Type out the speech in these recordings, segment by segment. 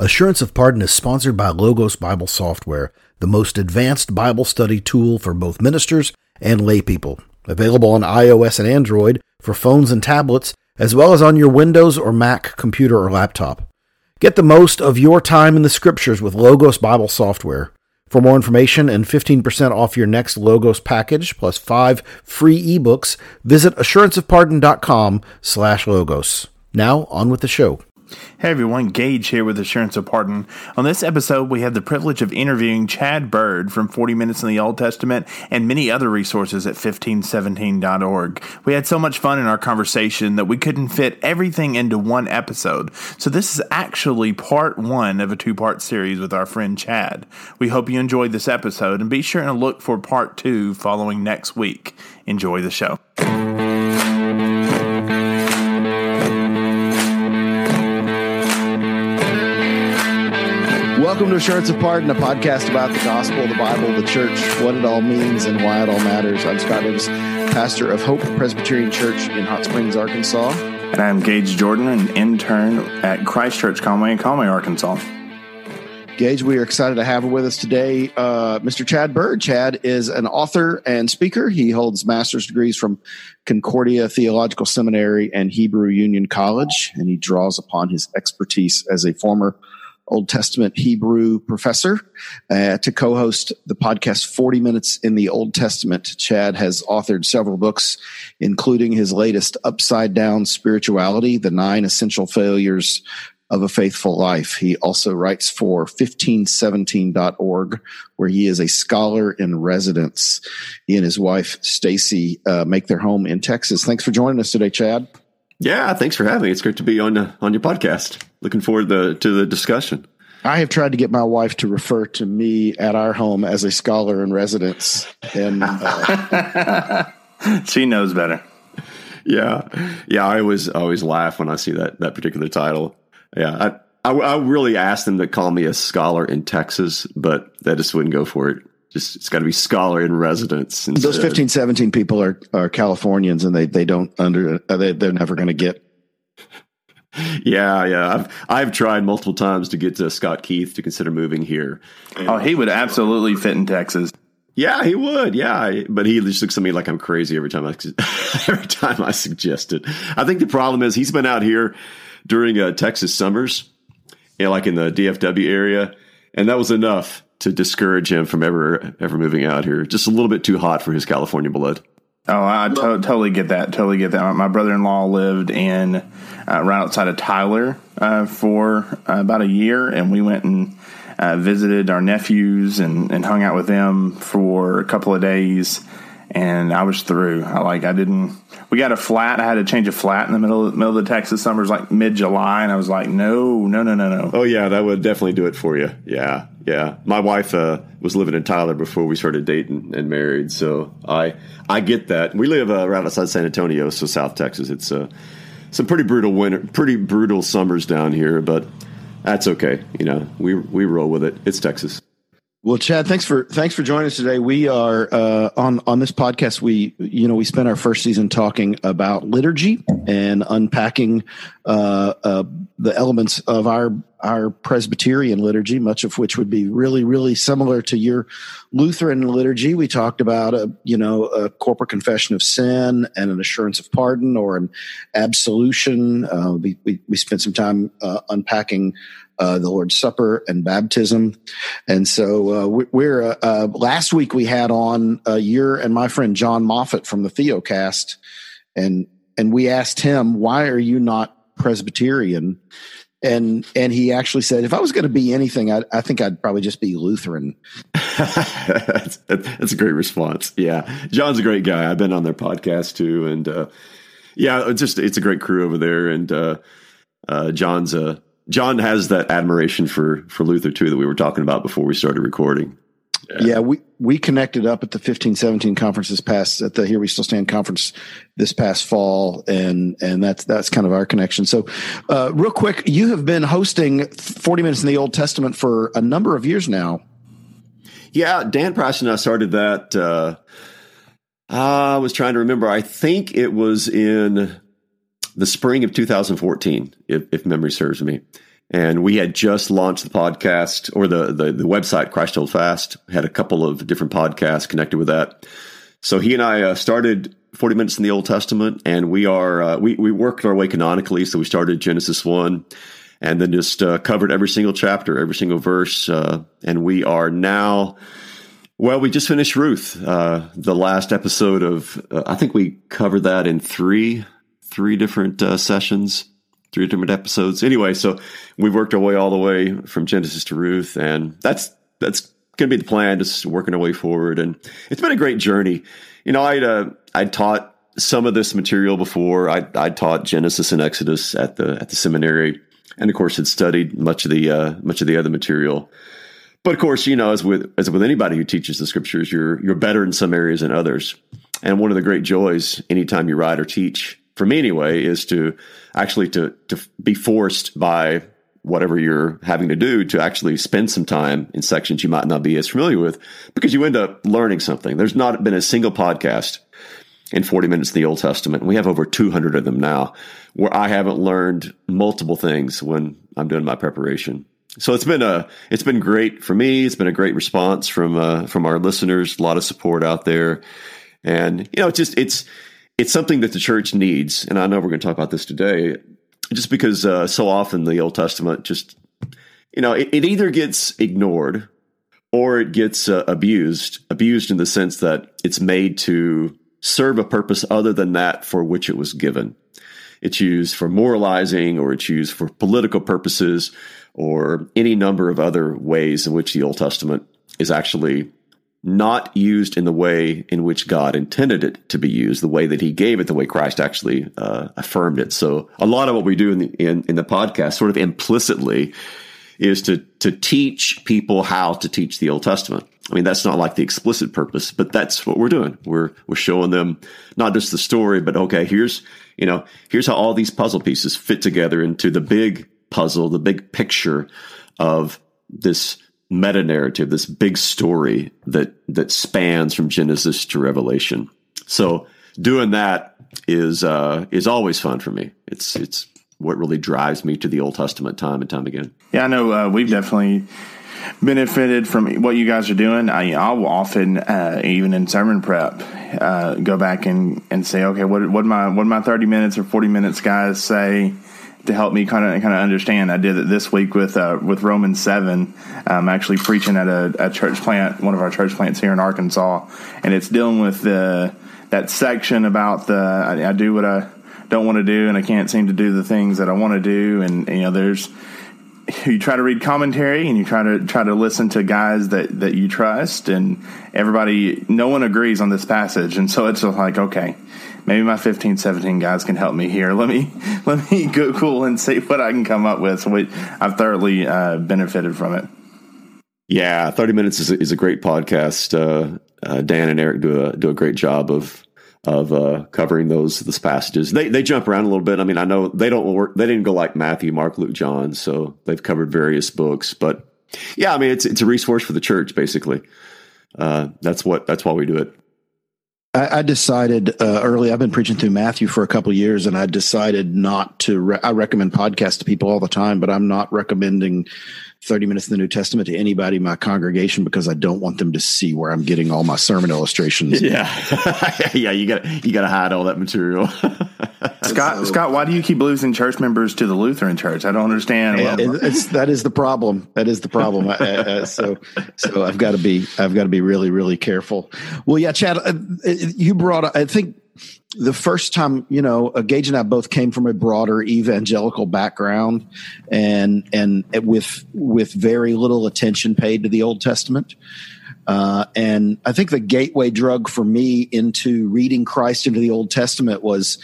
Assurance of Pardon is sponsored by Logos Bible Software, the most advanced Bible study tool for both ministers and laypeople. Available on iOS and Android for phones and tablets, as well as on your Windows or Mac computer or laptop. Get the most of your time in the scriptures with Logos Bible Software. For more information and 15% off your next Logos package, plus five free ebooks, visit assuranceofpardon.com slash logos. Now, on with the show. Hey everyone, Gage here with Assurance of Pardon. On this episode, we had the privilege of interviewing Chad Bird from 40 Minutes in the Old Testament and many other resources at 1517.org. We had so much fun in our conversation that we couldn't fit everything into one episode. So this is actually part one of a two part series with our friend Chad. We hope you enjoyed this episode and be sure to look for part two following next week. Enjoy the show. Welcome to Assurance of Pardon, a podcast about the gospel, the Bible, the church, what it all means, and why it all matters. I'm Scott Davis, pastor of Hope Presbyterian Church in Hot Springs, Arkansas. And I'm Gage Jordan, an intern at Christ Church Conway in Conway, Arkansas. Gage, we are excited to have with us today uh, Mr. Chad Bird. Chad is an author and speaker. He holds master's degrees from Concordia Theological Seminary and Hebrew Union College, and he draws upon his expertise as a former Old Testament Hebrew professor uh, to co-host the podcast 40 Minutes in the Old Testament. Chad has authored several books, including his latest Upside Down Spirituality, The Nine Essential Failures of a Faithful Life. He also writes for 1517.org, where he is a scholar in residence. He and his wife, Stacy, uh, make their home in Texas. Thanks for joining us today, Chad. Yeah, thanks for having me. It's great to be on uh, on your podcast. Looking forward to, to the discussion. I have tried to get my wife to refer to me at our home as a scholar in residence, and uh, she knows better. Yeah, yeah. I always always laugh when I see that that particular title. Yeah, I, I, I really asked them to call me a scholar in Texas, but they just wouldn't go for it just it's got to be scholar in residence. Instead. Those 15, 17 people are are Californians, and they they don't under uh, they they're never going to get. Yeah, yeah. I've I've tried multiple times to get to Scott Keith to consider moving here. Oh, he would absolutely fit in Texas. Yeah, he would. Yeah, but he just looks at me like I'm crazy every time I every time I suggest it. I think the problem is he's been out here during uh, Texas summers, you know, like in the DFW area, and that was enough to discourage him from ever ever moving out here. Just a little bit too hot for his California blood. Oh, I to- totally get that. Totally get that. My brother in law lived in uh, right outside of Tyler uh, for uh, about a year, and we went and uh, visited our nephews and, and hung out with them for a couple of days. And I was through. I like I didn't. We got a flat. I had to change a flat in the middle of, middle of the Texas summers, like mid July, and I was like, no, no, no, no, no. Oh yeah, that would definitely do it for you. Yeah, yeah. My wife uh, was living in Tyler before we started dating and married, so I I get that. We live uh, right outside San Antonio, so South Texas. It's uh, some pretty brutal winter, pretty brutal summers down here, but that's okay. You know, we we roll with it. It's Texas. Well, Chad, thanks for thanks for joining us today. We are uh, on on this podcast. We you know we spent our first season talking about liturgy and unpacking uh, uh, the elements of our our Presbyterian liturgy, much of which would be really really similar to your Lutheran liturgy. We talked about a you know a corporate confession of sin and an assurance of pardon or an absolution. Uh, we, we, we spent some time uh, unpacking uh, the Lord's Supper and baptism. And so uh, we're uh, uh, last week we had on uh, your and my friend John Moffitt from the Theocast, and and we asked him why are you not Presbyterian, and and he actually said if I was going to be anything, I, I think I'd probably just be Lutheran. that's, that's, a great response. Yeah, John's a great guy. I've been on their podcast too, and uh, yeah, it's just it's a great crew over there, and uh, uh, John's a John has that admiration for for Luther too that we were talking about before we started recording. Yeah. yeah, we we connected up at the fifteen seventeen conference this past at the Here We Still Stand conference this past fall, and and that's that's kind of our connection. So, uh, real quick, you have been hosting forty minutes in the Old Testament for a number of years now. Yeah, Dan Price and I started that. Uh, I was trying to remember. I think it was in the spring of 2014, if, if memory serves me. And we had just launched the podcast or the, the, the website, Christ Hold Fast, had a couple of different podcasts connected with that. So he and I uh, started 40 minutes in the Old Testament, and we are uh, we we worked our way canonically. So we started Genesis one, and then just uh, covered every single chapter, every single verse, uh, and we are now. Well, we just finished Ruth, uh, the last episode of. Uh, I think we covered that in three three different sessions, three different episodes. Anyway, so we've worked our way all the way from Genesis to Ruth, and that's that's going to be the plan, just working our way forward. And it's been a great journey. You know, I'd uh, I'd taught some of this material before. I I taught Genesis and Exodus at the at the seminary, and of course had studied much of the uh, much of the other material. But of course, you know, as with as with anybody who teaches the scriptures, you're you're better in some areas than others. And one of the great joys, anytime you write or teach, for me anyway, is to actually to to be forced by whatever you're having to do to actually spend some time in sections you might not be as familiar with because you end up learning something. There's not been a single podcast in 40 minutes in the Old Testament. We have over 200 of them now where I haven't learned multiple things when I'm doing my preparation. So it's been a it's been great for me. It's been a great response from uh, from our listeners. A lot of support out there, and you know, it's just it's it's something that the church needs. And I know we're going to talk about this today just because uh, so often the Old Testament just, you know, it, it either gets ignored or it gets uh, abused, abused in the sense that it's made to serve a purpose other than that for which it was given. It's used for moralizing or it's used for political purposes or any number of other ways in which the Old Testament is actually not used in the way in which God intended it to be used, the way that He gave it, the way Christ actually uh, affirmed it. So, a lot of what we do in the, in, in the podcast, sort of implicitly, is to to teach people how to teach the Old Testament. I mean, that's not like the explicit purpose, but that's what we're doing. We're we're showing them not just the story, but okay, here's you know here's how all these puzzle pieces fit together into the big puzzle, the big picture of this meta narrative, this big story that that spans from Genesis to Revelation. So doing that is uh, is always fun for me. It's it's what really drives me to the Old Testament time and time again. Yeah, I know uh, we've definitely benefited from what you guys are doing. I, I'll often, uh, even in sermon prep, uh, go back and, and say, okay, what what my what my thirty minutes or forty minutes guys say to help me kind of kind of understand. I did it this week with uh, with Romans seven. I'm actually preaching at a, a, church plant, one of our church plants here in Arkansas, and it's dealing with the that section about the I, I do what I don't want to do, and I can't seem to do the things that I want to do, and you know there's you try to read commentary and you try to try to listen to guys that that you trust and everybody no one agrees on this passage and so it's like okay maybe my 15, 17 guys can help me here. Let me let me go cool and see what I can come up with. So we, I've thoroughly uh, benefited from it. Yeah, thirty minutes is a, is a great podcast. Uh, uh, Dan and Eric do a do a great job of of uh, covering those those passages. They they jump around a little bit. I mean, I know they don't work. They didn't go like Matthew, Mark, Luke, John. So they've covered various books. But yeah, I mean, it's it's a resource for the church basically. Uh, that's what that's why we do it. I, I decided uh, early. I've been preaching through Matthew for a couple years, and I decided not to. Re- I recommend podcasts to people all the time, but I'm not recommending 30 minutes in the New Testament to anybody in my congregation because I don't want them to see where I'm getting all my sermon illustrations. Yeah. yeah, you got you got to hide all that material. Scott, so, Scott, why do you keep losing church members to the Lutheran church? I don't understand. It, that is the problem. That is the problem. uh, so, so I've got to be, I've got to be really, really careful. Well, yeah, Chad, uh, you brought, I think the first time, you know, uh, Gage and I both came from a broader evangelical background, and and with with very little attention paid to the Old Testament. Uh, and I think the gateway drug for me into reading Christ into the Old Testament was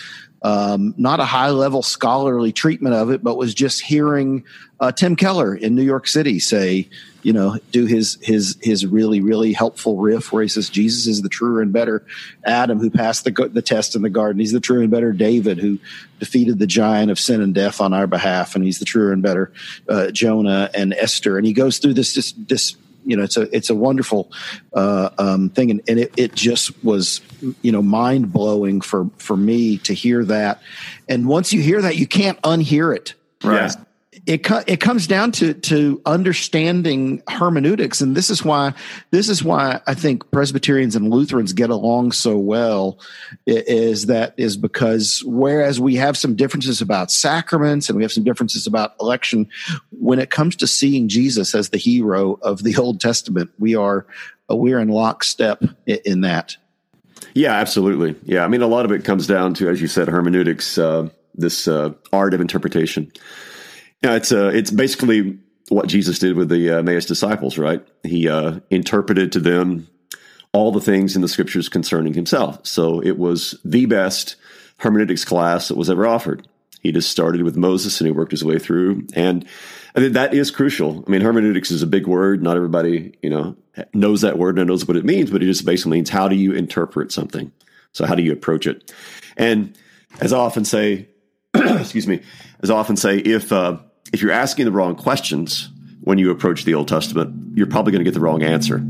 um, not a high level scholarly treatment of it, but was just hearing uh, Tim Keller in New York City say, you know, do his his his really really helpful riff where he says Jesus is the truer and better Adam who passed the the test in the garden. He's the truer and better David who defeated the giant of sin and death on our behalf, and he's the truer and better uh, Jonah and Esther. And he goes through this this, this you know it's a it's a wonderful uh, um, thing. And, and it, it just was you know mind blowing for for me to hear that. And once you hear that you can't unhear it. Right it it comes down to to understanding hermeneutics, and this is why this is why I think Presbyterians and Lutherans get along so well. Is that is because whereas we have some differences about sacraments and we have some differences about election, when it comes to seeing Jesus as the hero of the Old Testament, we are we're in lockstep in that. Yeah, absolutely. Yeah, I mean, a lot of it comes down to, as you said, hermeneutics, uh, this uh, art of interpretation. Yeah, it's uh, it's basically what Jesus did with the uh, Emmaus disciples, right? He uh, interpreted to them all the things in the scriptures concerning himself. So it was the best hermeneutics class that was ever offered. He just started with Moses and he worked his way through. And I think that is crucial. I mean, hermeneutics is a big word. Not everybody, you know, knows that word and knows what it means, but it just basically means how do you interpret something? So how do you approach it? And as I often say, excuse me, as I often say, if uh, if you're asking the wrong questions when you approach the Old Testament, you're probably going to get the wrong answer.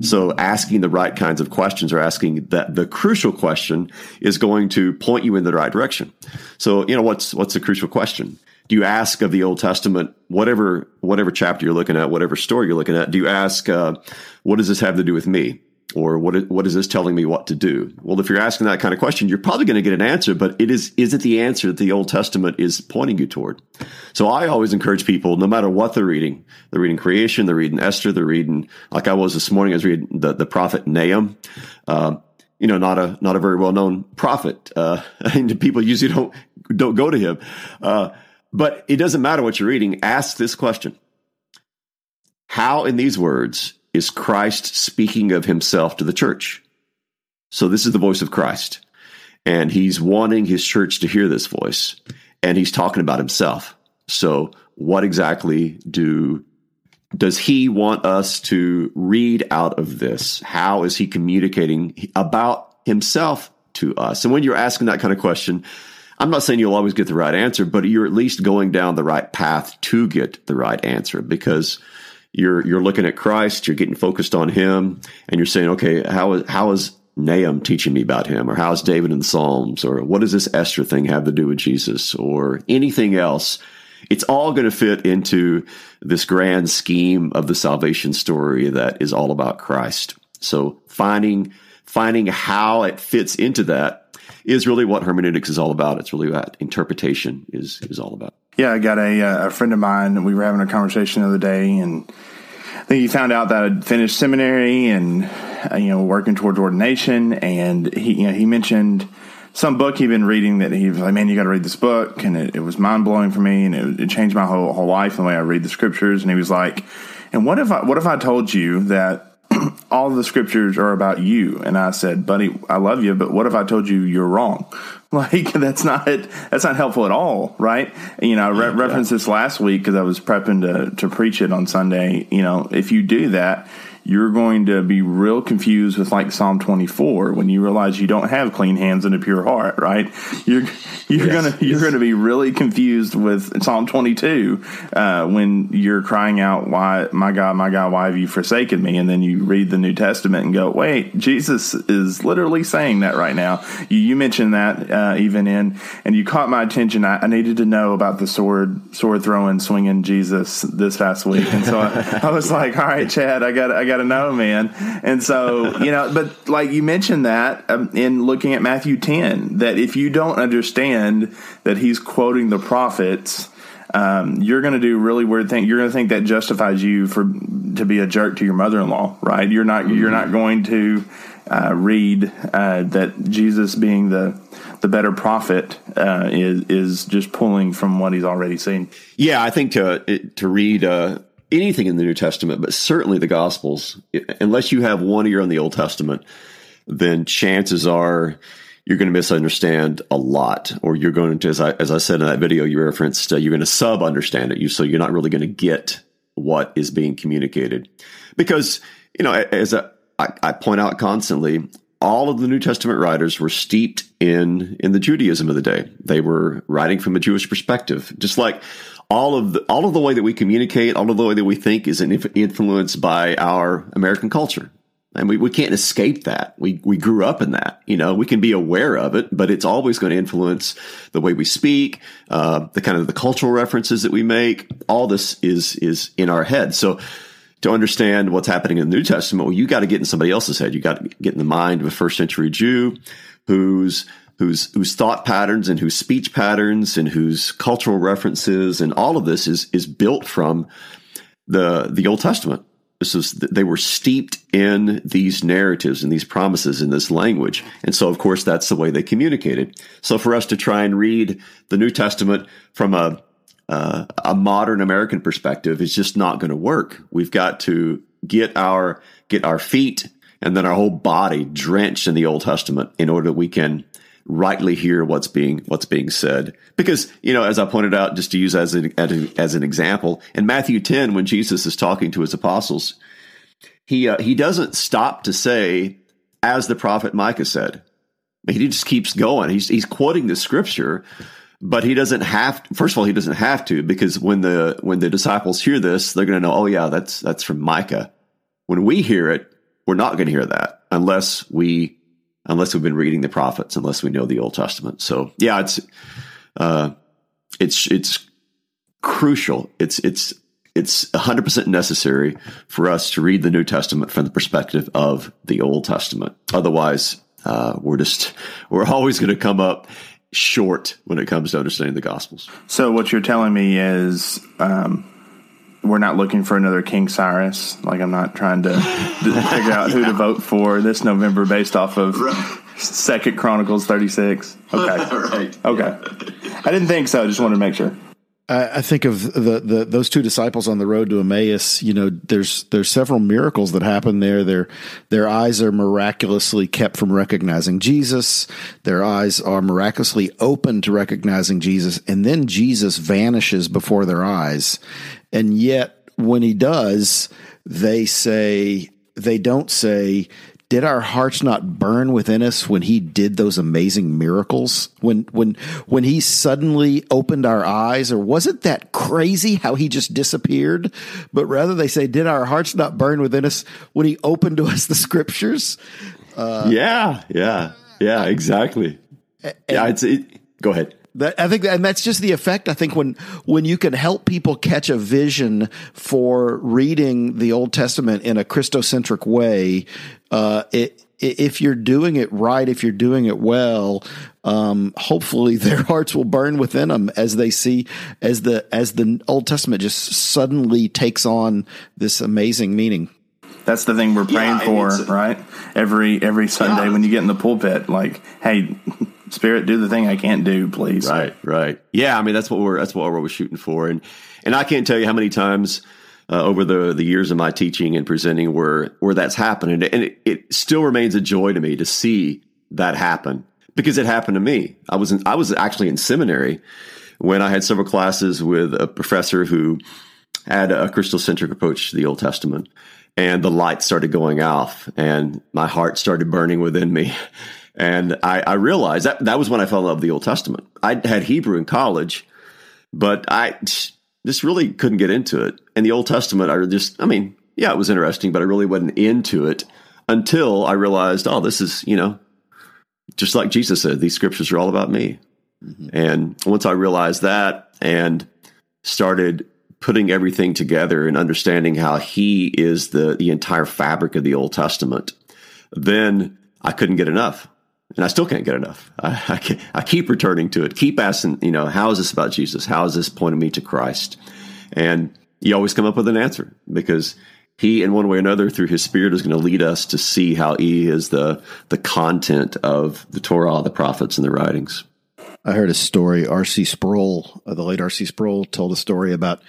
So asking the right kinds of questions or asking that the crucial question is going to point you in the right direction. So, you know, what's what's the crucial question? Do you ask of the Old Testament, whatever whatever chapter you're looking at, whatever story you're looking at, do you ask, uh, what does this have to do with me? Or what is, what is this telling me what to do? Well, if you're asking that kind of question, you're probably going to get an answer, but it is is it the answer that the Old Testament is pointing you toward? So I always encourage people, no matter what they're reading, they're reading creation, they're reading Esther, they're reading like I was this morning. I was reading the the prophet Nahum. Uh, you know, not a not a very well known prophet, uh, and people usually don't don't go to him. Uh, but it doesn't matter what you're reading. Ask this question: How in these words is Christ speaking of himself to the church. So this is the voice of Christ. And he's wanting his church to hear this voice. And he's talking about himself. So what exactly do does he want us to read out of this? How is he communicating about himself to us? And when you're asking that kind of question, I'm not saying you'll always get the right answer, but you're at least going down the right path to get the right answer because you're you're looking at Christ, you're getting focused on Him, and you're saying, okay, how is how is Nahum teaching me about Him, or how is David in the Psalms, or what does this Esther thing have to do with Jesus, or anything else? It's all going to fit into this grand scheme of the salvation story that is all about Christ. So finding finding how it fits into that is really what hermeneutics is all about. It's really what interpretation is is all about. Yeah, I got a, uh, a friend of mine. We were having a conversation the other day, and I think he found out that I'd finished seminary and uh, you know working towards ordination. And he you know he mentioned some book he'd been reading that he was like, "Man, you got to read this book," and it, it was mind blowing for me, and it, it, changed my whole whole life and the way I read the scriptures. And he was like, "And what if I what if I told you that?" all the scriptures are about you. And I said, buddy, I love you, but what if I told you you're wrong? Like that's not that's not helpful at all, right? You know, I re- referenced this last week because I was prepping to to preach it on Sunday. You know, if you do that, you're going to be real confused with like Psalm 24 when you realize you don't have clean hands and a pure heart, right? You're you're yes, gonna you're gonna be really confused with Psalm 22 uh, when you're crying out, "Why, my God, my God, why have you forsaken me?" And then you read the New Testament and go, "Wait, Jesus is literally saying that right now." You, you mentioned that uh, even in, and you caught my attention. I, I, needed to know about the sword sword throwing, swinging Jesus this past week, and so I, I was like, "All right, Chad, I got I got." Got to know, man. And so, you know, but like you mentioned that um, in looking at Matthew 10, that if you don't understand that he's quoting the prophets, um, you're going to do really weird things. You're going to think that justifies you for to be a jerk to your mother-in-law, right? You're not. You're not going to uh, read uh, that Jesus being the the better prophet uh, is is just pulling from what he's already seen. Yeah, I think to to read uh, anything in the New Testament, but certainly the Gospels, unless you have one ear on the Old Testament, then chances are you're going to misunderstand a lot, or you're going to, as I, as I said in that video you referenced, uh, you're going to sub understand it. You so you're not really going to get what is being communicated, because you know, as I, I point out constantly, all of the New Testament writers were steeped in in the Judaism of the day. They were writing from a Jewish perspective, just like all of the all of the way that we communicate, all of the way that we think is influenced by our American culture. And we, we can't escape that. We, we grew up in that. You know, we can be aware of it, but it's always going to influence the way we speak, uh, the kind of the cultural references that we make. All this is, is in our head. So to understand what's happening in the New Testament, well, you got to get in somebody else's head. You got to get in the mind of a first century Jew whose whose whose thought patterns and whose speech patterns and whose cultural references and all of this is is built from the the Old Testament. This is they were steeped in these narratives and these promises in this language, and so of course that's the way they communicated. So for us to try and read the New Testament from a uh, a modern American perspective is just not going to work. We've got to get our get our feet and then our whole body drenched in the Old Testament in order that we can rightly hear what's being what's being said. Because you know, as I pointed out, just to use as an as an example, in Matthew ten, when Jesus is talking to his apostles, he uh, he doesn't stop to say, "As the prophet Micah said." He just keeps going. He's he's quoting the scripture, but he doesn't have. To, first of all, he doesn't have to because when the when the disciples hear this, they're going to know. Oh yeah, that's that's from Micah. When we hear it, we're not going to hear that unless we unless we've been reading the prophets, unless we know the Old Testament. So yeah, it's uh, it's it's crucial. It's it's it's 100% necessary for us to read the New Testament from the perspective of the Old Testament. Otherwise, uh, we're just we're always going to come up short when it comes to understanding the Gospels. So what you're telling me is. Um, we're not looking for another King Cyrus. Like I'm not trying to figure out who to vote for this November based off of right. Second Chronicles 36. Okay, right. Okay, I didn't think so. I just wanted to make sure. I, think of the, the those two disciples on the road to Emmaus. You know, there's there's several miracles that happen there. Their their eyes are miraculously kept from recognizing Jesus. Their eyes are miraculously open to recognizing Jesus, and then Jesus vanishes before their eyes. And yet, when he does, they say they don't say did our hearts not burn within us when he did those amazing miracles? When when when he suddenly opened our eyes or wasn't that crazy how he just disappeared? But rather they say did our hearts not burn within us when he opened to us the scriptures? Uh, yeah yeah yeah exactly. and, yeah it's it, go ahead that, I think, that, and that's just the effect. I think when when you can help people catch a vision for reading the Old Testament in a Christocentric way, uh, it, if you're doing it right, if you're doing it well, um, hopefully their hearts will burn within them as they see as the as the Old Testament just suddenly takes on this amazing meaning. That's the thing we're praying yeah, for, right? Every every Sunday yeah. when you get in the pulpit, like, hey, Spirit, do the thing I can't do, please. Right, right. Yeah, I mean that's what we're that's what we're shooting for, and and I can't tell you how many times uh, over the the years of my teaching and presenting where where that's happened, and, it, it, still remains a joy to me to see that happen because it happened to me. I was in, I was actually in seminary when I had several classes with a professor who had a Christocentric approach to the Old Testament and the lights started going off and my heart started burning within me. And I, I realized that that was when I fell in love with the Old Testament. I had Hebrew in college, but I just really couldn't get into it. And the Old Testament, I just, I mean, yeah, it was interesting, but I really wasn't into it until I realized, oh, this is, you know, just like Jesus said, these scriptures are all about me. Mm-hmm. And once I realized that and started putting everything together and understanding how he is the the entire fabric of the Old Testament, then I couldn't get enough, and I still can't get enough. I, I, I keep returning to it, keep asking, you know, how is this about Jesus? How is this pointing me to Christ? And you always come up with an answer because he, in one way or another, through his Spirit, is going to lead us to see how he is the the content of the Torah, the prophets, and the writings. I heard a story. R.C. Sproul, uh, the late R.C. Sproul, told a story about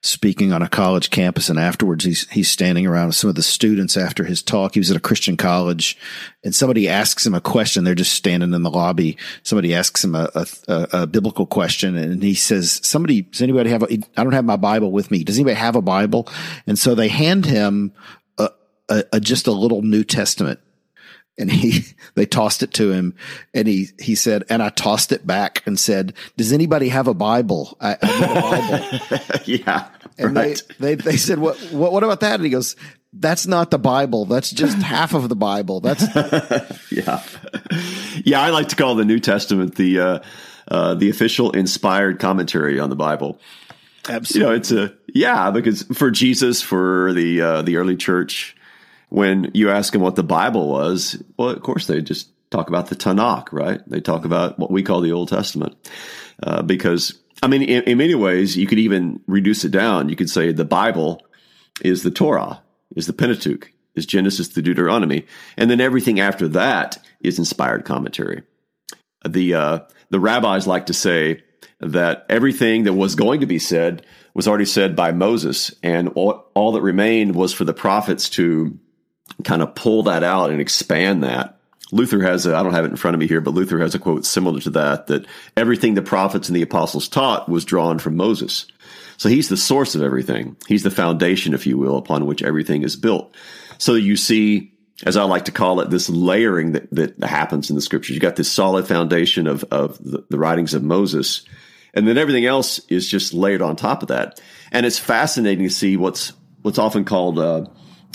speaking on a college campus, and afterwards he's he's standing around with some of the students after his talk. He was at a Christian college, and somebody asks him a question. They're just standing in the lobby. Somebody asks him a, a, a biblical question, and he says, "Somebody, does anybody have? A, I don't have my Bible with me. Does anybody have a Bible?" And so they hand him a, a just a little New Testament and he they tossed it to him and he he said and i tossed it back and said does anybody have a bible i, I need a bible yeah and right. they, they they said what, what what about that and he goes that's not the Bible. That's just half of the Bible. That's yeah, yeah. I like to call the New Testament the uh, uh, the official inspired commentary on the Bible. Absolutely. You know, it's a yeah because for Jesus, for the uh, the early church, when you ask them what the Bible was, well, of course they just talk about the Tanakh, right? They talk about what we call the Old Testament uh, because I mean, in, in many ways, you could even reduce it down. You could say the Bible is the Torah, is the Pentateuch, is Genesis to Deuteronomy, and then everything after that is inspired commentary. The uh, the rabbis like to say that everything that was going to be said was already said by Moses, and all, all that remained was for the prophets to kind of pull that out and expand that. Luther has a, I don't have it in front of me here, but Luther has a quote similar to that, that everything the prophets and the apostles taught was drawn from Moses. So he's the source of everything. He's the foundation, if you will, upon which everything is built. So you see, as I like to call it, this layering that, that happens in the scriptures. You got this solid foundation of, of the, the writings of Moses, and then everything else is just layered on top of that. And it's fascinating to see what's what's often called uh,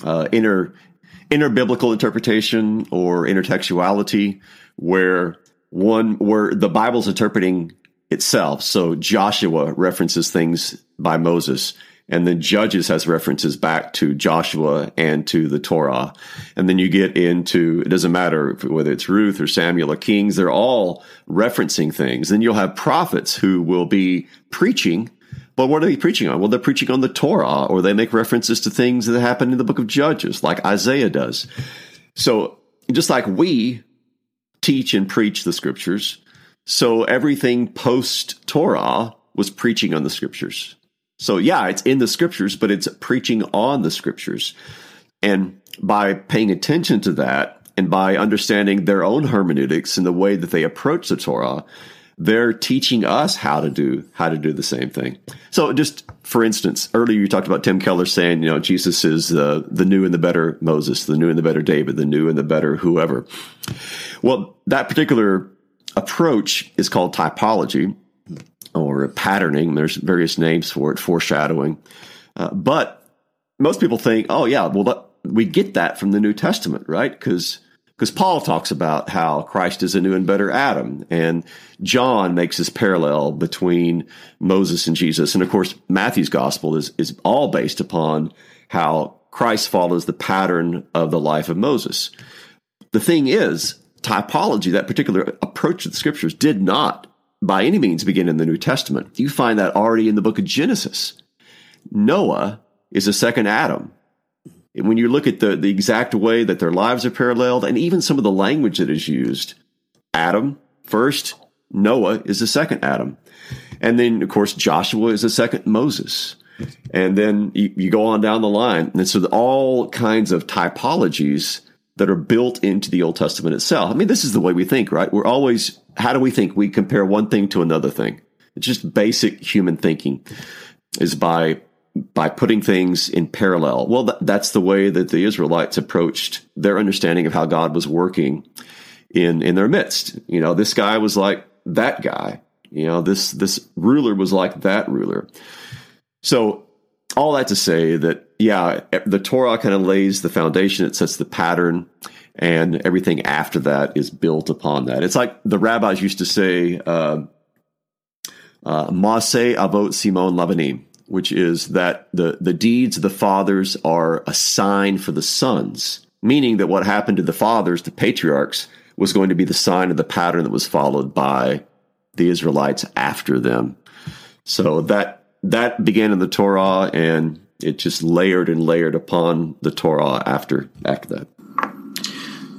uh, inner inner biblical interpretation or intertextuality, where one where the Bible's interpreting itself. So Joshua references things by Moses. And then Judges has references back to Joshua and to the Torah. And then you get into, it doesn't matter whether it's Ruth or Samuel or Kings, they're all referencing things. Then you'll have prophets who will be preaching. But what are they preaching on? Well, they're preaching on the Torah, or they make references to things that happen in the book of Judges, like Isaiah does. So just like we teach and preach the scriptures, so everything post Torah was preaching on the scriptures. So yeah, it's in the scriptures, but it's preaching on the scriptures. And by paying attention to that and by understanding their own hermeneutics and the way that they approach the Torah, they're teaching us how to do how to do the same thing. So just for instance, earlier you talked about Tim Keller saying, you know, Jesus is the the new and the better Moses, the new and the better David, the new and the better whoever. Well, that particular approach is called typology or patterning. There's various names for it, foreshadowing. Uh, but most people think, oh, yeah, well, that, we get that from the New Testament, right? Because because Paul talks about how Christ is a new and better Adam, and John makes this parallel between Moses and Jesus, and of course Matthew's gospel is is all based upon how Christ follows the pattern of the life of Moses. The thing is, typology, that particular approach to the scriptures, did not by any means begin in the New Testament. You find that already in the book of Genesis. Noah is a second Adam. When you look at the, the exact way that their lives are paralleled and even some of the language that is used, Adam first, Noah is the second Adam. And then, of course, Joshua is the second Moses. And then you, you go on down the line. And so all kinds of typologies that are built into the Old Testament itself. I mean, this is the way we think, right? We're always, how do we think? We compare one thing to another thing. It's just basic human thinking is by by putting things in parallel. Well, th- that's the way that the Israelites approached their understanding of how God was working in in their midst. You know, this guy was like that guy. You know, this this ruler was like that ruler. So all that to say that, yeah, the Torah kind of lays the foundation, it sets the pattern, and everything after that is built upon that. It's like the rabbis used to say, uh, uh, Avot Siman Labanim, which is that the, the deeds of the fathers are a sign for the sons, meaning that what happened to the fathers, the patriarchs, was going to be the sign of the pattern that was followed by the Israelites after them. So that that began in the Torah, and it just layered and layered upon the Torah after after that.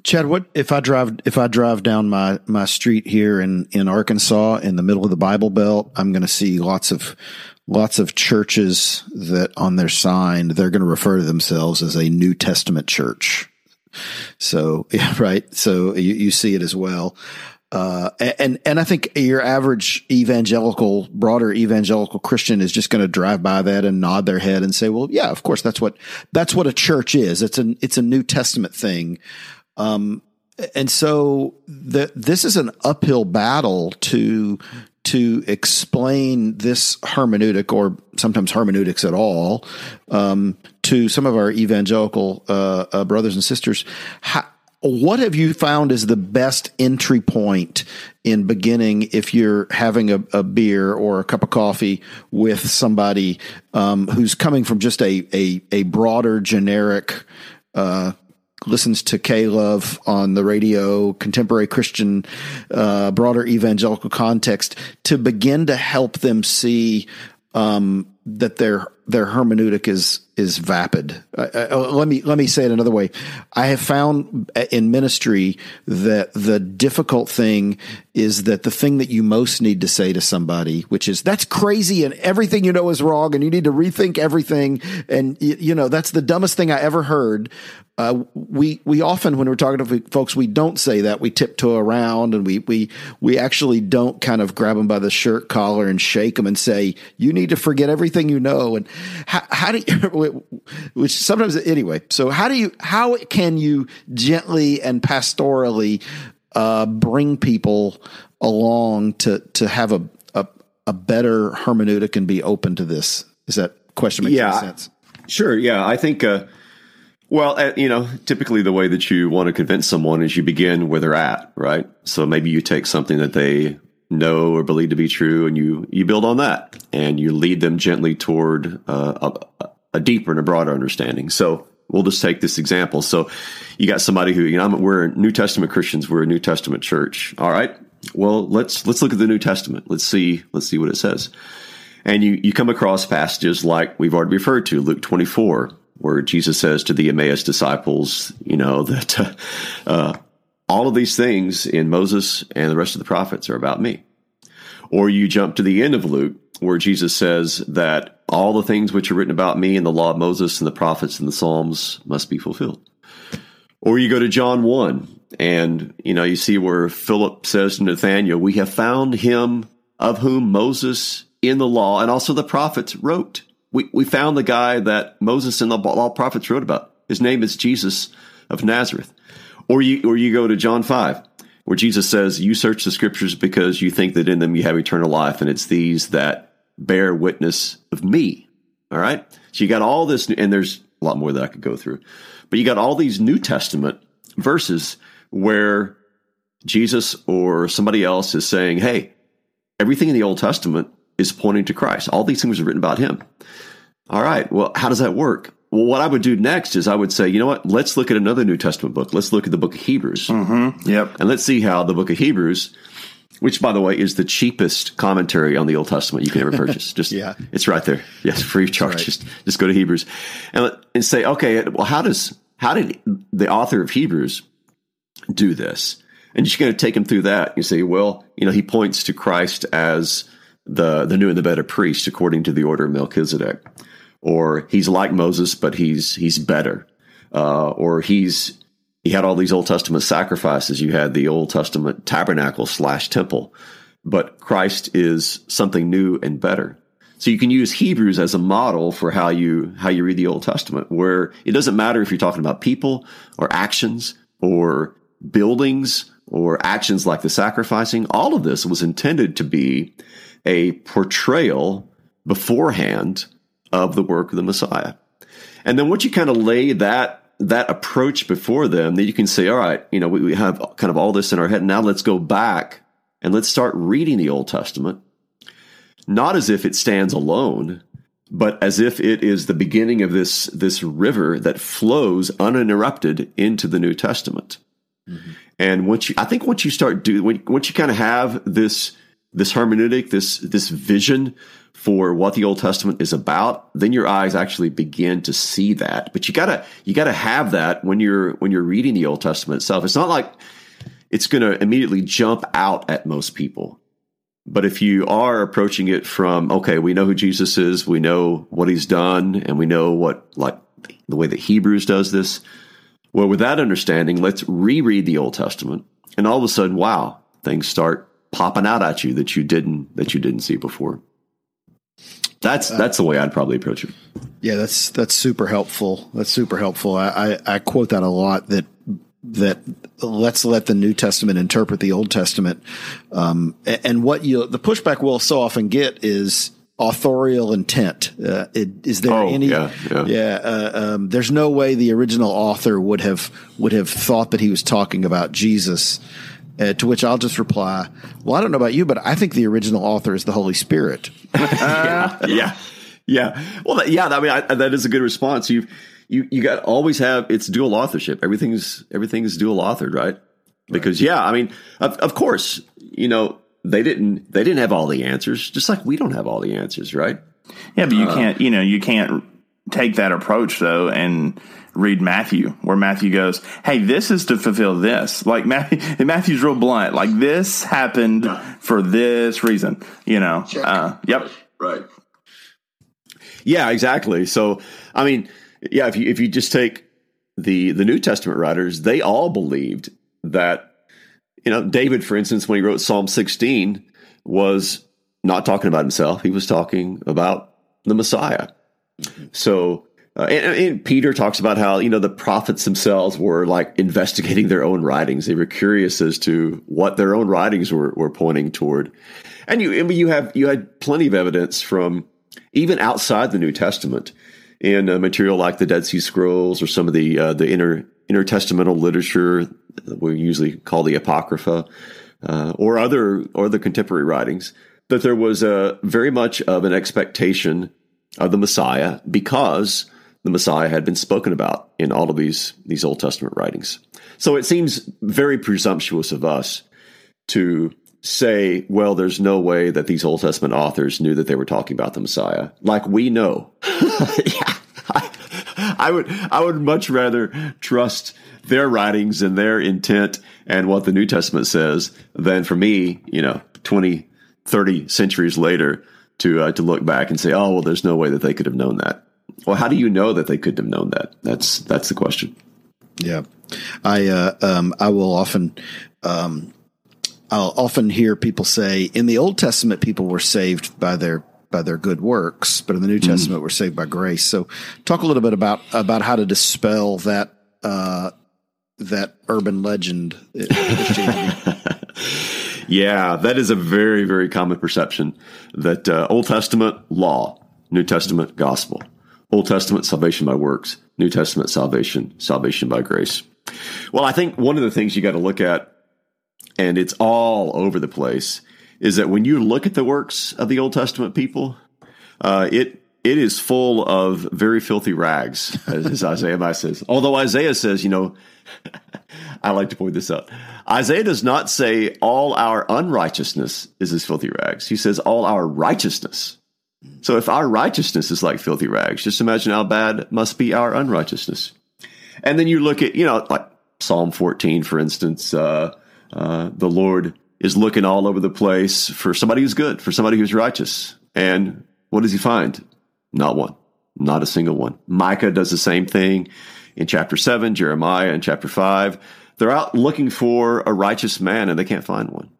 Chad, what if I drive if I drive down my my street here in in Arkansas in the middle of the Bible Belt, I'm going to see lots of lots of churches that on their sign they're going to refer to themselves as a New Testament church. So yeah, right. So you, you see it as well. Uh, and and I think your average evangelical, broader evangelical Christian is just going to drive by that and nod their head and say, "Well, yeah, of course, that's what that's what a church is. It's an it's a New Testament thing." Um, and so the, this is an uphill battle to to explain this hermeneutic or sometimes hermeneutics at all um, to some of our evangelical uh, uh, brothers and sisters. How, what have you found is the best entry point in beginning if you're having a, a beer or a cup of coffee with somebody um, who's coming from just a a, a broader generic uh, listens to K Love on the radio, contemporary Christian, uh, broader evangelical context to begin to help them see um, that their their hermeneutic is is vapid. Uh, uh, let me let me say it another way. I have found in ministry that the difficult thing is that the thing that you most need to say to somebody, which is that's crazy and everything you know is wrong and you need to rethink everything and you know that's the dumbest thing I ever heard. Uh, we we often when we're talking to folks we don't say that we tiptoe around and we we we actually don't kind of grab them by the shirt collar and shake them and say you need to forget everything you know and how, how do you which sometimes anyway so how do you how can you gently and pastorally uh, bring people along to to have a, a a better hermeneutic and be open to this? Is that question makes yeah, sense? Sure yeah. I think uh, well, uh, you know, typically the way that you want to convince someone is you begin where they're at, right? So maybe you take something that they know or believe to be true, and you you build on that, and you lead them gently toward uh, a, a, deeper and a broader understanding. So we'll just take this example. So you got somebody who you know I'm, we're New Testament Christians, we're a New Testament church. All right, well let's let's look at the New Testament. Let's see let's see what it says. And you you come across passages like we've already referred to Luke twenty four where Jesus says to the Emmaus disciples, you know, that uh, all of these things in Moses and the rest of the prophets are about me. Or you jump to the end of Luke, where Jesus says that all the things which are written about me in the law of Moses and the prophets and the Psalms must be fulfilled. Or you go to John 1, and, you know, you see where Philip says to Nathanael, We have found him of whom Moses in the law and also the prophets wrote we, we found the guy that Moses and the law prophets wrote about. His name is Jesus of Nazareth. Or you, or you go to John 5, where Jesus says, You search the scriptures because you think that in them you have eternal life, and it's these that bear witness of me. All right? So you got all this, and there's a lot more that I could go through, but you got all these New Testament verses where Jesus or somebody else is saying, Hey, everything in the Old Testament is pointing to Christ. All these things are written about him. All right. Well, how does that work? Well, what I would do next is I would say, you know what? Let's look at another New Testament book. Let's look at the book of Hebrews. Mm-hmm. Yep. And let's see how the book of Hebrews, which by the way is the cheapest commentary on the Old Testament you can ever purchase. Just yeah, it's right there. Yes, free of charge. Right. Just just go to Hebrews and and say, okay, well, how does how did the author of Hebrews do this? And you're going to take him through that. You say, well, you know, he points to Christ as the the new and the better priest according to the order of Melchizedek, or he's like Moses but he's he's better, uh, or he's he had all these Old Testament sacrifices. You had the Old Testament tabernacle slash temple, but Christ is something new and better. So you can use Hebrews as a model for how you how you read the Old Testament, where it doesn't matter if you're talking about people or actions or buildings or actions like the sacrificing. All of this was intended to be a portrayal beforehand of the work of the Messiah. And then once you kind of lay that that approach before them, then you can say, all right, you know, we, we have kind of all this in our head. Now let's go back and let's start reading the Old Testament, not as if it stands alone, but as if it is the beginning of this this river that flows uninterrupted into the New Testament. Mm-hmm. And once you, I think once you start do, once you kind of have this this hermeneutic, this this vision for what the Old Testament is about, then your eyes actually begin to see that. But you gotta you gotta have that when you're when you're reading the Old Testament itself. It's not like it's going to immediately jump out at most people. But if you are approaching it from okay, we know who Jesus is, we know what he's done, and we know what like the way that Hebrews does this. Well, with that understanding, let's reread the Old Testament, and all of a sudden, wow, things start popping out at you that you didn't that you didn't see before. That's uh, that's the way I'd probably approach it. Yeah, that's that's super helpful. That's super helpful. I, I, I quote that a lot. That that let's let the New Testament interpret the Old Testament. Um, and what you the pushback we'll so often get is authorial intent? Uh, it, is there Oh, any? yeah, yeah. uh, um, there's no way the original author would have would have thought that he was talking about Jesus. Uh, to which I'll just reply, "Well, I don't know about you, but I think the original author is the Holy Spirit." yeah, yeah, yeah. Well, that, yeah. I mean, I, that is a good response. You've you, you got always have it's dual authorship. Everything's everything is dual authored, right? Because yeah, I mean, of, of course, you know they didn't they didn't have all the answers, just like we don't have all the answers, right? Yeah, but you can't, you know, you can't take that approach though and read Matthew, where Matthew goes, "Hey, this is to fulfill this." Like Matthew, and Matthew's real blunt. Like this happened for this reason. You know. Uh, yep. Right. Yeah, exactly. So, I mean, yeah, if you if you just take the the New Testament writers, they all believed that you know, David for instance when he wrote Psalm 16 was not talking about himself, he was talking about the Messiah. So, uh, and, and Peter talks about how you know the prophets themselves were like investigating their own writings. They were curious as to what their own writings were, were pointing toward. And you, mean, you have you had plenty of evidence from even outside the New Testament in uh, material like the Dead Sea Scrolls or some of the uh, the inter intertestamental literature we usually call the Apocrypha uh, or other or the contemporary writings that there was a very much of an expectation of the Messiah because the Messiah had been spoken about in all of these these Old Testament writings. So it seems very presumptuous of us to say, well, there's no way that these Old Testament authors knew that they were talking about the Messiah, like we know. yeah, I, I would I would much rather trust their writings and their intent and what the New Testament says than for me, you know, 20, 30 centuries later to uh, to look back and say, oh, well, there's no way that they could have known that. Well, how do you know that they couldn't have known that? That's that's the question. Yeah, I uh, um, I will often um, I'll often hear people say in the Old Testament people were saved by their by their good works, but in the New Testament we're saved by grace. So, talk a little bit about about how to dispel that uh, that urban legend. uh. Yeah, that is a very, very common perception that uh, Old Testament law, New Testament gospel, Old Testament salvation by works, New Testament salvation, salvation by grace. Well, I think one of the things you got to look at, and it's all over the place, is that when you look at the works of the Old Testament people, uh, it it is full of very filthy rags, as, Isaiah says. Although Isaiah says, you know, I like to point this out. Isaiah does not say all our unrighteousness is as filthy rags. He says all our righteousness. So if our righteousness is like filthy rags, just imagine how bad must be our unrighteousness. And then you look at, you know, like Psalm 14, for instance, uh, uh, the Lord is looking all over the place for somebody who's good, for somebody who's righteous. And what does he find? Not one, not a single one. Micah does the same thing in chapter 7, Jeremiah in chapter 5. They're out looking for a righteous man and they can't find one.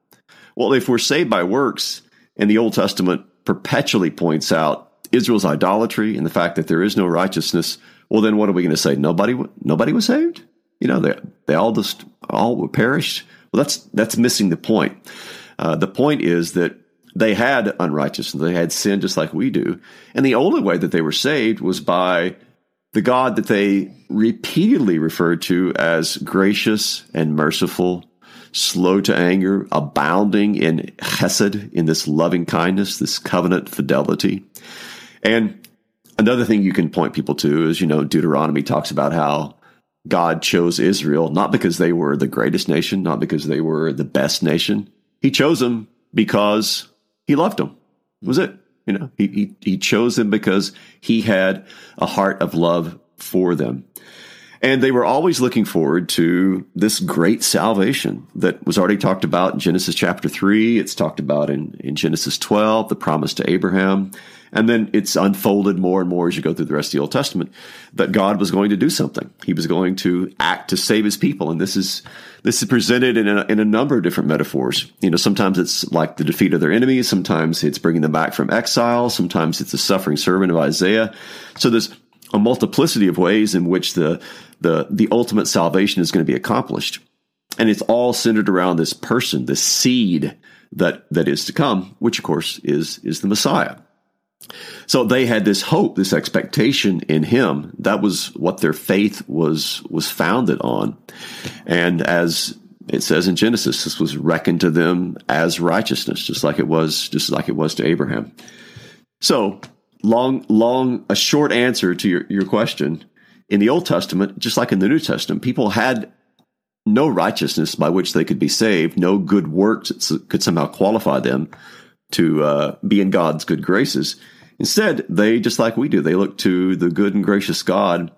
Well, if we're saved by works, in the Old Testament perpetually points out Israel's idolatry and the fact that there is no righteousness, well, then what are we going to say? Nobody, nobody was saved. You know, they they all just all were perished. Well, that's that's missing the point. Uh, the point is that they had unrighteousness, they had sin just like we do, and the only way that they were saved was by the God that they repeatedly referred to as gracious and merciful, slow to anger, abounding in chesed, in this loving kindness, this covenant fidelity. And another thing you can point people to is, you know, Deuteronomy talks about how God chose Israel not because they were the greatest nation, not because they were the best nation. He chose them because he loved them. Was it? You know, he, he, he chose them because he had a heart of love for them. And they were always looking forward to this great salvation that was already talked about in Genesis chapter 3. It's talked about in, in Genesis 12, the promise to Abraham. And then it's unfolded more and more as you go through the rest of the Old Testament that God was going to do something. He was going to act to save his people. And this is, this is presented in a, in a number of different metaphors. You know, sometimes it's like the defeat of their enemies. Sometimes it's bringing them back from exile. Sometimes it's the suffering servant of Isaiah. So there's a multiplicity of ways in which the, the, the ultimate salvation is going to be accomplished. And it's all centered around this person, this seed that, that is to come, which of course is, is the Messiah. So they had this hope, this expectation in him. That was what their faith was was founded on. And as it says in Genesis, this was reckoned to them as righteousness, just like it was, just like it was to Abraham. So long, long, a short answer to your, your question. In the Old Testament, just like in the New Testament, people had no righteousness by which they could be saved, no good works that could somehow qualify them to uh, be in God's good graces. Instead, they, just like we do, they look to the good and gracious God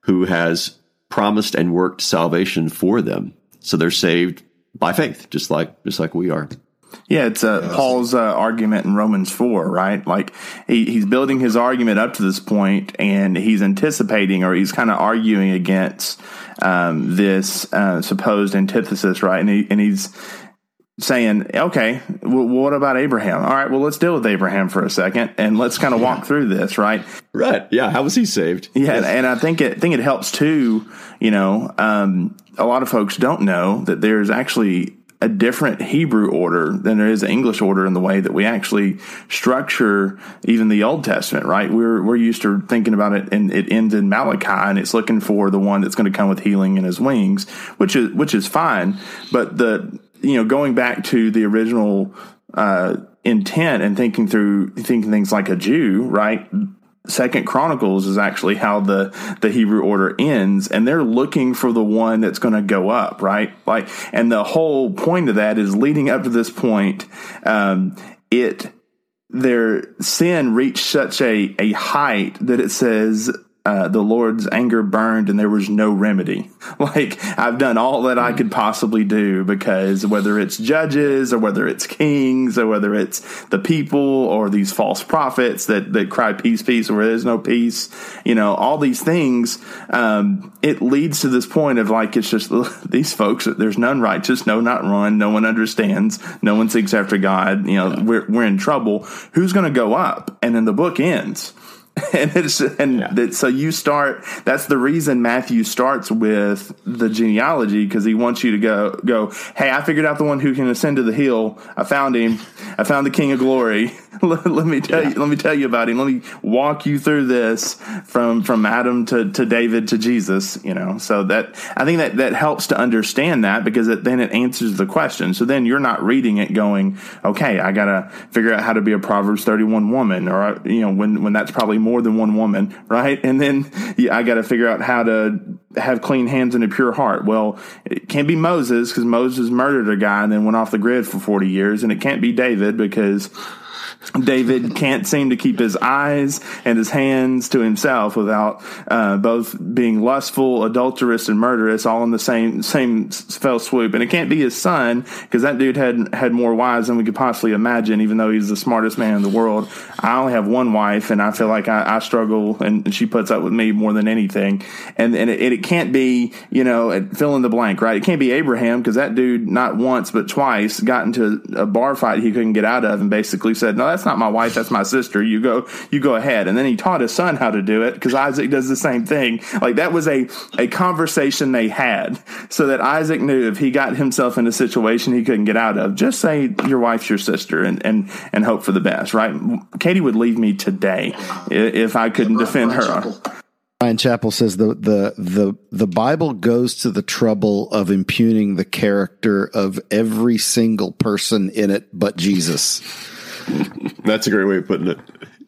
who has promised and worked salvation for them. So they're saved by faith, just like just like we are. Yeah, it's uh, Paul's uh, argument in Romans 4, right? Like he, he's building his argument up to this point and he's anticipating or he's kind of arguing against um, this uh, supposed antithesis, right? And, he, and he's saying, okay, well, what about Abraham? All right, well, let's deal with Abraham for a second and let's kind of walk through this, right? Right. Yeah. How was he saved? Yeah. Yes. And I think it, think it helps too, you know, um, a lot of folks don't know that there's actually a different Hebrew order than there is an English order in the way that we actually structure even the Old Testament, right? We're we're used to thinking about it and it ends in Malachi and it's looking for the one that's going to come with healing in his wings, which is which is fine. But the you know, going back to the original uh, intent and thinking through thinking things like a Jew, right? Second Chronicles is actually how the the Hebrew order ends, and they're looking for the one that's going to go up, right? Like, and the whole point of that is leading up to this point. Um, it their sin reached such a a height that it says uh, the Lord's anger burned and there was no remedy. Like I've done all that I could possibly do because whether it's judges or whether it's kings or whether it's the people or these false prophets that, that cry peace, peace, where there's no peace, you know, all these things, um, it leads to this point of like, it's just these folks, there's none righteous, no, not one, no one understands, no one seeks after God, you know, yeah. we're, we're in trouble. Who's going to go up? And then the book ends and it's and yeah. that, so you start that's the reason matthew starts with the genealogy because he wants you to go go hey i figured out the one who can ascend to the hill. I found him. I found the king of glory let, let, me tell yeah. you let me tell you about him let me walk you through this from from adam to, to david to jesus you know so that i think that that helps to understand that because it, then it answers the question so then you're not reading it going okay i gotta figure out how to be a proverbs 31 woman or you know when when that's probably more than one woman, right? And then yeah, I got to figure out how to have clean hands and a pure heart. Well, it can't be Moses because Moses murdered a guy and then went off the grid for 40 years. And it can't be David because David can't seem to keep his eyes and his hands to himself without uh, both being lustful, adulterous, and murderous all in the same same fell swoop. And it can't be his son because that dude had had more wives than we could possibly imagine. Even though he's the smartest man in the world, I only have one wife, and I feel like I, I struggle, and she puts up with me more than anything. And and it, it can't be you know fill in the blank, right? It can't be Abraham because that dude not once but twice got into a bar fight he couldn't get out of, and basically said, "No, that's not my wife. That's my sister. You go, you go ahead. And then he taught his son how to do it because Isaac does the same thing. Like that was a, a conversation they had so that Isaac knew if he got himself in a situation he couldn't get out of, just say your wife's your sister and, and, and hope for the best, right? Katie would leave me today if I couldn't defend her. Bryan Chapell says the, the the the Bible goes to the trouble of impugning the character of every single person in it but Jesus. That's a great way of putting it.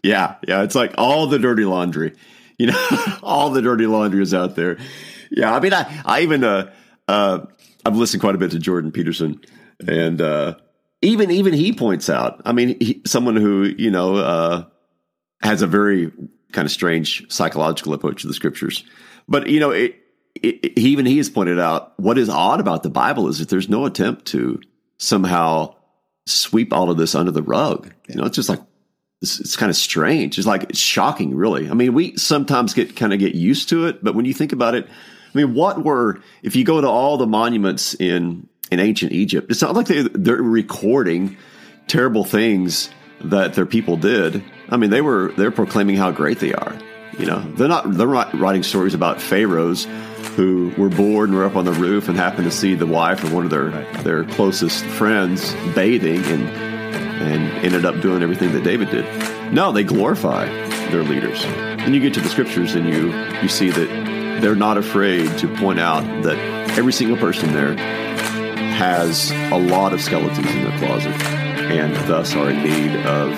Yeah, yeah. It's like all the dirty laundry. You know, all the dirty laundry is out there. Yeah, I mean, I, I even, uh, uh, I've listened quite a bit to Jordan Peterson, and uh, even even he points out. I mean, he, someone who you know uh, has a very kind of strange psychological approach to the scriptures, but you know, it, it, even he has pointed out what is odd about the Bible is that there's no attempt to somehow sweep all of this under the rug. You know, it's just like it's, it's, kind of strange. It's like it's shocking, really. I mean, we sometimes get kind of get used to it, but when you think about it, I mean, what were if you go to all the monuments in in ancient Egypt, it's not like they they're recording terrible things that their people did. I mean, they were they're proclaiming how great they are. You know, they're not they're not writing stories about pharaohs who were bored and were up on the roof and happened to see the wife of one of their their closest friends bathing and and ended up doing everything that David did. No, they glorify their leaders. And you get to the scriptures and you you see that they're not afraid to point out that every single person there has a lot of skeletons in their closet and thus are in need of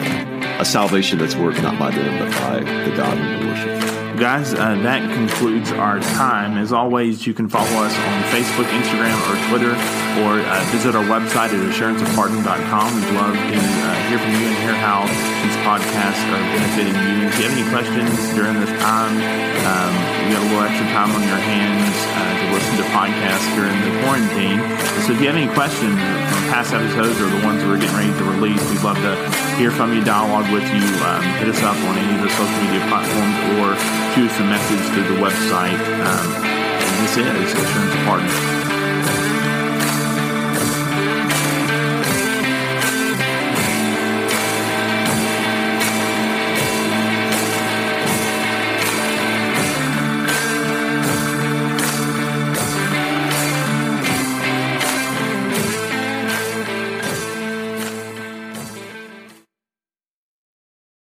a salvation that's worked not by them but by the God whom they worship guys, uh, that concludes our time. As always, you can follow us on Facebook, Instagram, or Twitter, or uh, visit our website at assuranceofpardon.com. We'd love to uh, hear from you and hear how these podcasts are benefiting you. If you have any questions during this time, um, you got a little extra time on your hands uh, to listen to podcasts during the quarantine. So if you have any questions from past episodes or the ones we're getting ready to release, we'd love to hear from you, dialogue with you. Um, hit us up on any of the social media platforms or shoot us a message through the website. Um, and this is Assurance Pardon.